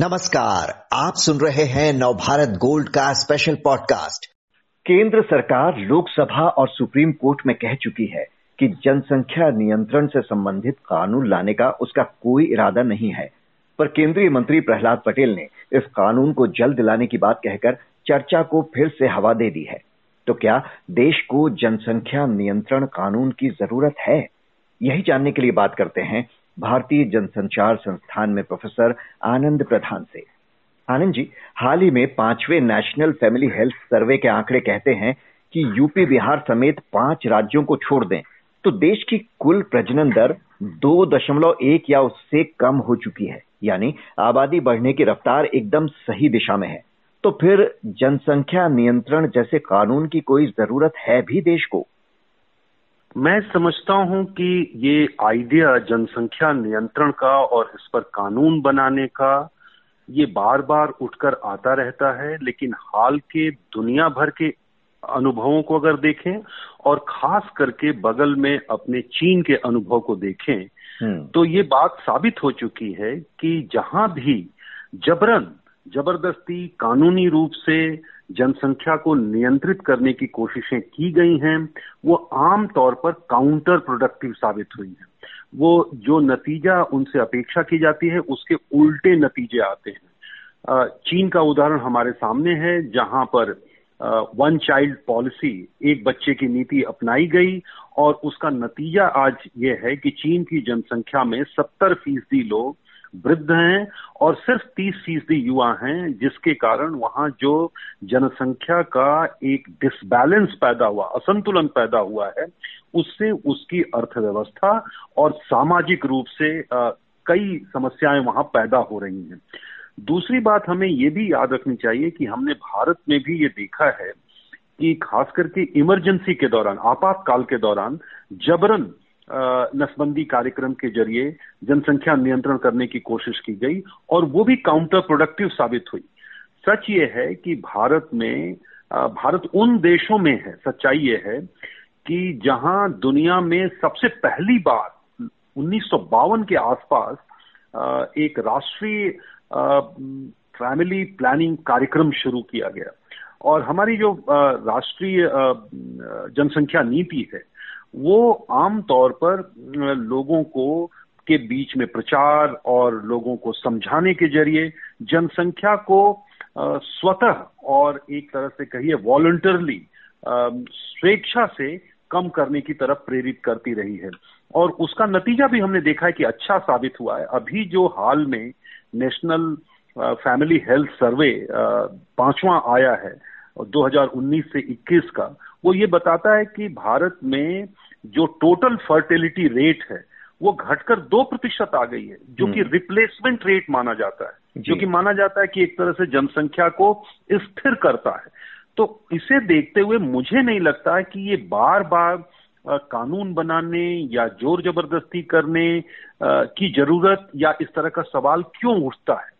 नमस्कार, आप सुन रहे हैं नवभारत गोल्ड का स्पेशल पॉडकास्ट केंद्र सरकार लोकसभा और सुप्रीम कोर्ट में कह चुकी है कि जनसंख्या नियंत्रण से संबंधित कानून लाने का उसका कोई इरादा नहीं है। पर केंद्रीय मंत्री प्रहलाद पटेल ने इस कानून को जल्द लाने की बात कहकर चर्चा को फिर से हवा दे दी है। तो क्या देश को जनसंख्या नियंत्रण कानून की ज़रूरत है? यही जानने के लिए बात करते हैं भारतीय जनसंचार संस्थान में प्रोफेसर आनंद प्रधान से। आनंद जी, हाल ही में पाँचवें नेशनल फैमिली हेल्थ सर्वे के आंकड़े कहते हैं कि यूपी बिहार समेत पाँच राज्यों को छोड़ दें तो देश की कुल प्रजनन दर दो दशमलव एक या उससे कम हो चुकी है, यानी आबादी बढ़ने की रफ्तार एकदम सही दिशा में है। तो फिर जनसंख्या नियंत्रण जैसे कानून की कोई ज़रूरत है भी देश को? मैं समझता हूँ कि ये आइडिया जनसंख्या नियंत्रण का और इस पर कानून बनाने का ये बार बार उठकर आता रहता है लेकिन हाल के दुनिया भर के अनुभवों को अगर देखें और खास करके बगल में अपने चीन के अनुभव को देखें हम्म। तो ये बात साबित हो चुकी है कि जहाँ भी जबरन ज़बरदस्ती कानूनी रूप से जनसंख्या को नियंत्रित करने की कोशिशें की गई हैं, वो आम तौर पर काउंटर प्रोडक्टिव साबित हुई हैं। वो जो नतीजा उनसे अपेक्षा की जाती है, उसके उल्टे नतीजे आते हैं। चीन का उदाहरण हमारे सामने है, जहाँ पर वन चाइल्ड पॉलिसी एक बच्चे की नीति अपनाई गई और उसका नतीजा आज ये है कि चीन की जनसंख्या में सत्तर फ़ीसदी लोग वृद्ध हैं और सिर्फ़ तीस फ़ीसदी युवा हैं जिसके कारण वहाँ जो जनसंख्या का एक डिसबैलेंस पैदा हुआ असंतुलन पैदा हुआ है उससे उसकी अर्थव्यवस्था और सामाजिक रूप से आ, कई समस्याएँ वहाँ पैदा हो रही हैं। दूसरी बात हमें ये भी याद रखनी चाहिए कि हमने भारत में भी ये देखा है कि खास करके इमरजेंसी के दौरान आपातकाल के दौरान जबरन नसबंदी कार्यक्रम के ज़रिए जनसंख्या नियंत्रण करने की कोशिश की गई और वो भी काउंटर प्रोडक्टिव साबित हुई। सच ये है कि भारत में भारत उन देशों में है, सच्चाई ये है कि जहाँ दुनिया में सबसे पहली बार उन्नीस सौ बावन के आसपास एक राष्ट्रीय फैमिली प्लानिंग कार्यक्रम शुरू किया गया। और हमारी जो राष्ट्रीय जनसंख्या नीति है वो आम तौर पर लोगों को के बीच में प्रचार और लोगों को समझाने के ज़रिए जनसंख्या को स्वतः और एक तरह से कहिए वॉलंटरली स्वेच्छा से कम करने की तरफ़ प्रेरित करती रही है। और उसका नतीजा भी हमने देखा है कि अच्छा साबित हुआ है। अभी जो हाल में नेशनल फैमिली हेल्थ सर्वे पांचवा आया है 2019 से 21 का वो ये बताता है कि भारत में जो टोटल फर्टिलिटी रेट है वो घटकर दो प्रतिशत आ गई है जो कि रिप्लेसमेंट रेट माना जाता है। जो। कि माना जाता है कि एक तरह से जनसंख्या को स्थिर करता है। तो इसे देखते हुए मुझे नहीं लगता है कि ये बार बार कानून बनाने या ज़ोर ज़बरदस्ती करने की ज़रूरत या इस तरह का सवाल क्यों उठता है।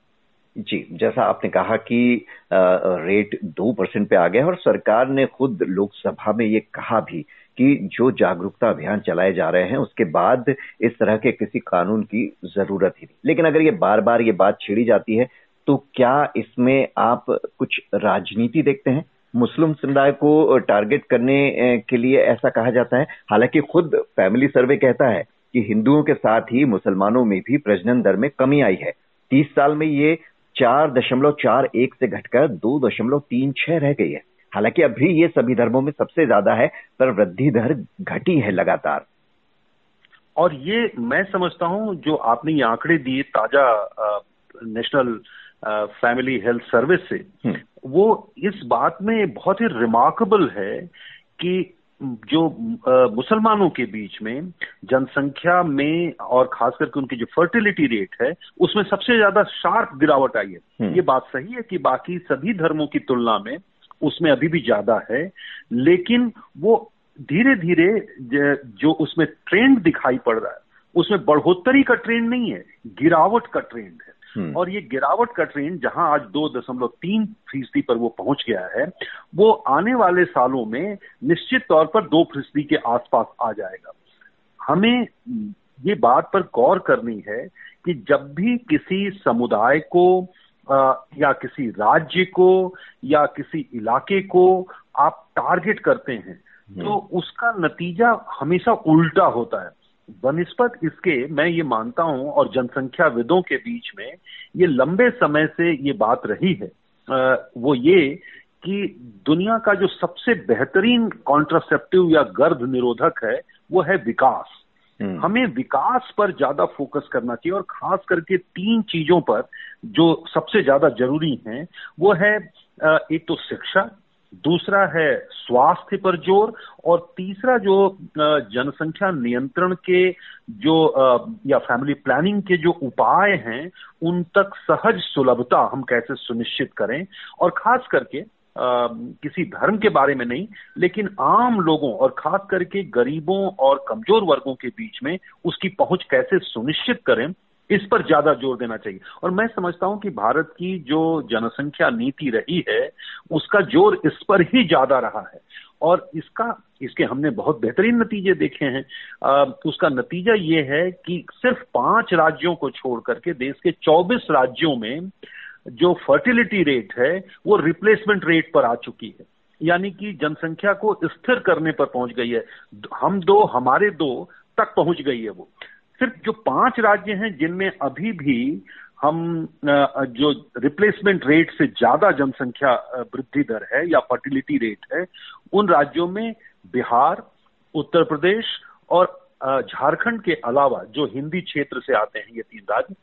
जी, जैसा आपने कहा कि रेट दो परसेंट पे आ गया और सरकार ने खुद लोकसभा में ये कहा भी कि जो जागरूकता अभियान चलाए जा रहे हैं, उसके बाद इस तरह के किसी कानून की ज़रूरत ही नहीं। लेकिन अगर ये बार बार ये बात छिड़ी जाती है तो क्या इसमें आप कुछ राजनीति देखते हैं? मुस्लिम समुदाय को टारगेट करने के लिए ऐसा कहा जाता है। हालाँकि खुद फैमिली सर्वे कहता है कि हिंदुओं के साथ ही मुसलमानों में भी प्रजनन दर में कमी आई है। तीस साल में ये चार दशमलव चार एक से घटकर दो दशमलव तीन छह रह गई है हालाँकि अभी ये सभी धर्मों में सबसे ज़्यादा है पर वृद्धि दर घटी है लगातार और ये मैं समझता हूँ जो आपने ये आंकड़े दिए ताज़ा नेशनल फैमिली हेल्थ सर्विस से हम्म। वो इस बात में बहुत ही रिमार्केबल है कि जो मुसलमानों के बीच में जनसंख्या में और खास करके उनकी जो फर्टिलिटी रेट है उसमें सबसे ज़्यादा शार्प गिरावट आई है हम्म। ये बात सही है कि बाकी सभी धर्मों की तुलना में उसमें अभी भी ज़्यादा है लेकिन वो धीरे धीरे जो उसमें ट्रेंड दिखाई पड़ रहा है उसमें बढ़ोतरी का ट्रेंड नहीं है गिरावट का ट्रेंड है। और ये गिरावट का ट्रेंड जहाँ आज दो दशमलव तीन फ़ीसदी पर वो पहुँच गया है वो आने वाले सालों में निश्चित तौर पर दो फ़ीसदी के आसपास आ जाएगा। हमें ये बात पर गौर करनी है कि जब भी किसी समुदाय को या किसी राज्य को या किसी इलाके को आप टारगेट करते हैं हम्म। तो उसका नतीजा हमेशा उल्टा होता है। बनस्पत इसके मैं ये मानता हूँ और जनसंख्या विदों के बीच में ये लंबे समय से ये बात रही है आ, वो ये कि दुनिया का जो सबसे बेहतरीन कॉन्ट्रासेप्टिव या गर्भ निरोधक है वो है विकास हम्म। हमें विकास पर ज़्यादा फोकस करना चाहिए और खास करके तीन चीज़ों पर जो सबसे ज़्यादा ज़रूरी हैं वो है एक तो शिक्षा दूसरा है स्वास्थ्य पर ज़ोर और तीसरा जो जनसंख्या नियंत्रण के जो या फैमिली प्लानिंग के जो उपाय हैं, उन तक सहज सुलभता हम कैसे सुनिश्चित करें? और खास करके किसी धर्म के बारे में नहीं, लेकिन आम लोगों और खास करके गरीबों और कमज़ोर वर्गों के बीच में उसकी पहुँच कैसे सुनिश्चित करें? इस पर ज़्यादा ज़ोर देना चाहिए। और मैं समझता हूँ कि भारत की जो जनसंख्या नीति रही है उसका ज़ोर इस पर ही ज़्यादा रहा है। और इसका इसके हमने बहुत बेहतरीन नतीजे देखे हैं। आ, उसका नतीजा ये है कि सिर्फ़ पाँच राज्यों को छोड़ करके देश के 24 राज्यों में जो फर्टिलिटी रेट है वो रिप्लेसमेंट रेट पर आ चुकी है। यानी कि जनसंख्या को स्थिर करने पर पहुँच गई है। हम दो हमारे दो तक पहुँच गई है वो। सिर्फ़ जो पाँच राज्य हैं जिनमें अभी भी हम जो रिप्लेसमेंट रेट से ज़्यादा जनसंख्या वृद्धि दर है या फर्टिलिटी रेट है, उन राज्यों में बिहार, उत्तर प्रदेश और झारखंड के अलावा जो हिंदी क्षेत्र से आते हैं ये तीन राज्य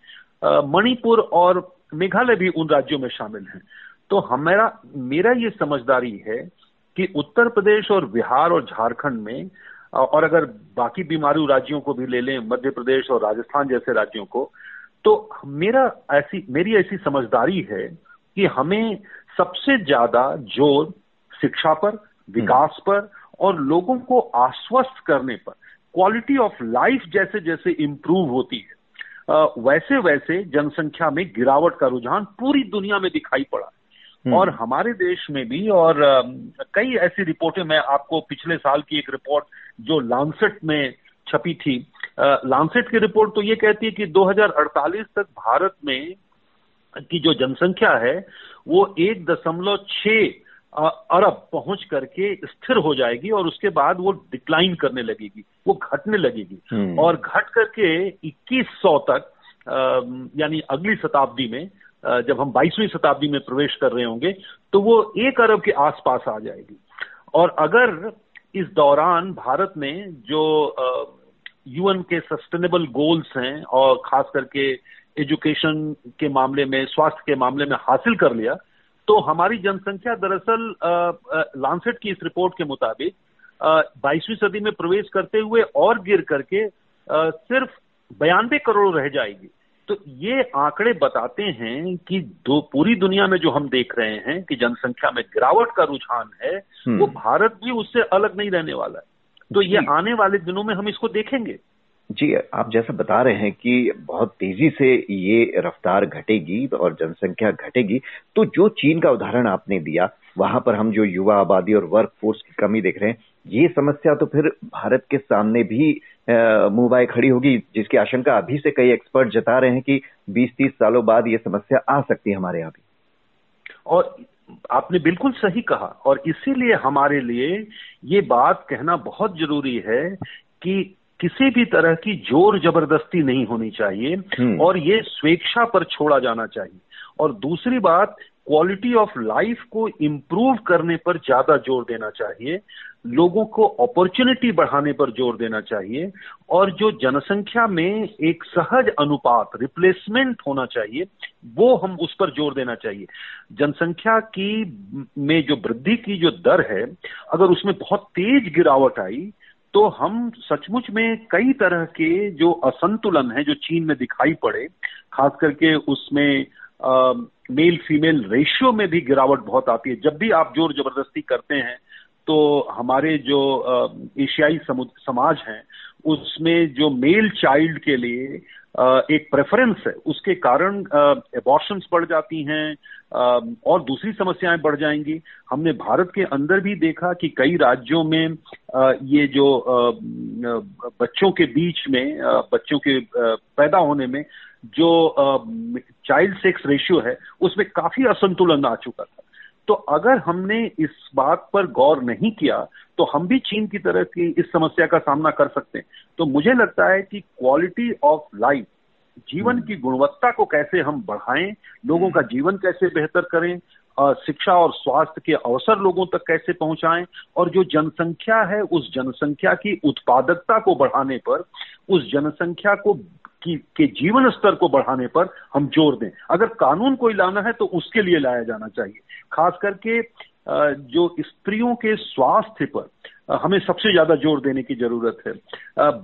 मणिपुर और मेघालय भी उन राज्यों में शामिल हैं। तो हमारा, मेरा ये समझदारी है कि उत्तर प्रदेश और बिहार और झारखंड में और अगर बाकी बीमारू राज्यों को भी ले लें मध्य प्रदेश और राजस्थान जैसे राज्यों को तो मेरा ऐसी मेरी ऐसी समझदारी है कि हमें सबसे ज़्यादा ज़ोर शिक्षा पर विकास पर और लोगों को आश्वस्त करने पर क्वालिटी ऑफ़ लाइफ जैसे जैसे इंप्रूव होती है वैसे वैसे जनसंख्या में गिरावट का रुझान पूरी दुनिया में दिखाई पड़ा हम्म। और हमारे देश में भी और कई ऐसी रिपोर्टें मैं आपको पिछले साल की एक रिपोर्ट जो लांसेट में छपी थी लांसेट की रिपोर्ट तो ये कहती है कि 2048 तक भारत में की जो जनसंख्या है वो एक दशमलव छ अरब पहुँच करके स्थिर हो जाएगी और उसके बाद वो डिक्लाइन करने लगेगी वो घटने लगेगी हम्म। और घट करके 2100 तक यानी अगली शताब्दी में जब हम 22वीं शताब्दी में प्रवेश कर रहे होंगे तो वो एक अरब के आसपास आ जाएगी। और अगर इस दौरान भारत ने जो यूएन के सस्टेनेबल गोल्स हैं और खास करके एजुकेशन के मामले में स्वास्थ्य के मामले में हासिल कर लिया तो हमारी जनसंख्या दरअसल लांसेट की इस रिपोर्ट के मुताबिक बाईसवीं सदी में प्रवेश करते हुए और गिर करके आ, सिर्फ़ बयानबे करोड़ रह जाएगी। तो ये आंकड़े बताते हैं कि दो पूरी दुनिया में जो हम देख रहे हैं कि जनसंख्या में गिरावट का रुझान है वो हम्म। भारत भी उससे अलग नहीं रहने वाला है। तो ये आने वाले दिनों में हम इसको देखेंगे। जी आप जैसा बता रहे हैं कि बहुत तेज़ी से ये रफ्तार घटेगी और जनसंख्या घटेगी तो जो चीन का उदाहरण आपने दिया वहाँ पर हम जो युवा आबादी और वर्क फोर्स की कमी देख रहे हैं ये समस्या तो फिर भारत के सामने भी मुँह खड़ी होगी जिसकी आशंका अभी से कई एक्सपर्ट जता रहे हैं कि 20-30 सालों बाद ये समस्या आ सकती है हमारे यहाँ भी और आपने बिल्कुल सही कहा और इसीलिए हमारे लिए ये बात कहना बहुत ज़रूरी है कि किसी भी तरह की ज़ोर ज़बरदस्ती नहीं होनी चाहिए हम्म। और ये स्वेच्छा पर छोड़ा जाना चाहिए और दूसरी बात क्वालिटी ऑफ़ लाइफ को इम्प्रूव करने पर ज़्यादा ज़ोर देना चाहिए, लोगों को अपॉर्चुनिटी बढ़ाने पर ज़ोर देना चाहिए, और जो जनसंख्या में एक सहज अनुपात रिप्लेसमेंट होना चाहिए, वो हम उस पर ज़ोर देना चाहिए। जनसंख्या की में जो वृद्धि की जो दर है, अगर उसमें बहुत तेज गिरावट आई तो हम सचमुच में कई तरह के जो असंतुलन है, जो चीन में दिखाई पड़े, खास करके उसमें मेल फीमेल रेशियो में भी गिरावट बहुत आती है। जब भी आप ज़ोर ज़बरदस्ती करते हैं तो हमारे जो एशियाई समाज हैं, उसमें जो मेल चाइल्ड के लिए एक प्रेफरेंस है। उसके कारण एबॉर्शंस बढ़ जाती हैं और दूसरी समस्याएँ बढ़ जाएँगी। हमने भारत के अंदर भी देखा कि कई राज्यों में ये जो बच्चों के बीच में बच्चों के पैदा होने में जो चाइल्ड सेक्स रेशियो है, उसमें काफ़ी असंतुलन आ चुका था। तो अगर हमने इस बात पर गौर नहीं किया तो हम भी चीन की तरह की इस समस्या का सामना कर सकते हैं। तो मुझे लगता है कि क्वालिटी ऑफ़ लाइफ जीवन की गुणवत्ता को कैसे हम बढ़ाएँ, लोगों का जीवन कैसे बेहतर करें शिक्षा और स्वास्थ्य के अवसर लोगों तक कैसे पहुंचाएँ, और जो जनसंख्या है, उस जनसंख्या की उत्पादकता को बढ़ाने पर, उस जनसंख्या को की, के जीवन स्तर को बढ़ाने पर हम ज़ोर दें। अगर कानून कोई लाना है तो उसके लिए लाया जाना चाहिए। खास करके जो स्त्रियों के स्वास्थ्य पर हमें सबसे ज़्यादा ज़ोर देने की ज़रूरत है।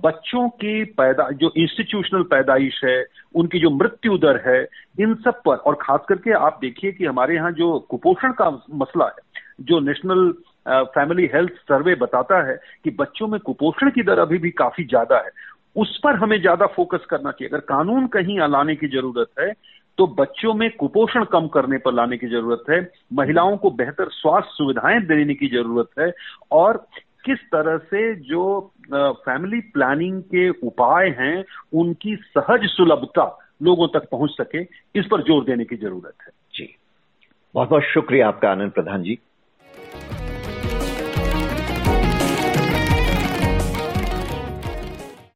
बच्चों की पैदा, जो इंस्टीट्यूशनल पैदाइश है, उनकी जो मृत्यु दर है, इन सब पर, और खास करके आप देखिए कि हमारे यहाँ जो कुपोषण का मसला है, जो नेशनल फैमिली हेल्थ सर्वे बताता है कि बच्चों में कुपोषण की दर अभी भी काफ़ी ज़्यादा है। उस पर हमें ज़्यादा फोकस करना चाहिए। अगर कानून कहीं लाने की ज़रूरत है तो बच्चों में कुपोषण कम करने पर लाने की ज़रूरत है, महिलाओं को बेहतर स्वास्थ्य सुविधाएँ देने की ज़रूरत है, और किस तरह से जो फैमिली प्लानिंग के उपाय हैं, उनकी सहज सुलभता लोगों तक पहुँच सके, इस पर ज़ोर देने की ज़रूरत है। जी। बहुत बहुत शुक्रिया आपका आनंद प्रधान जी।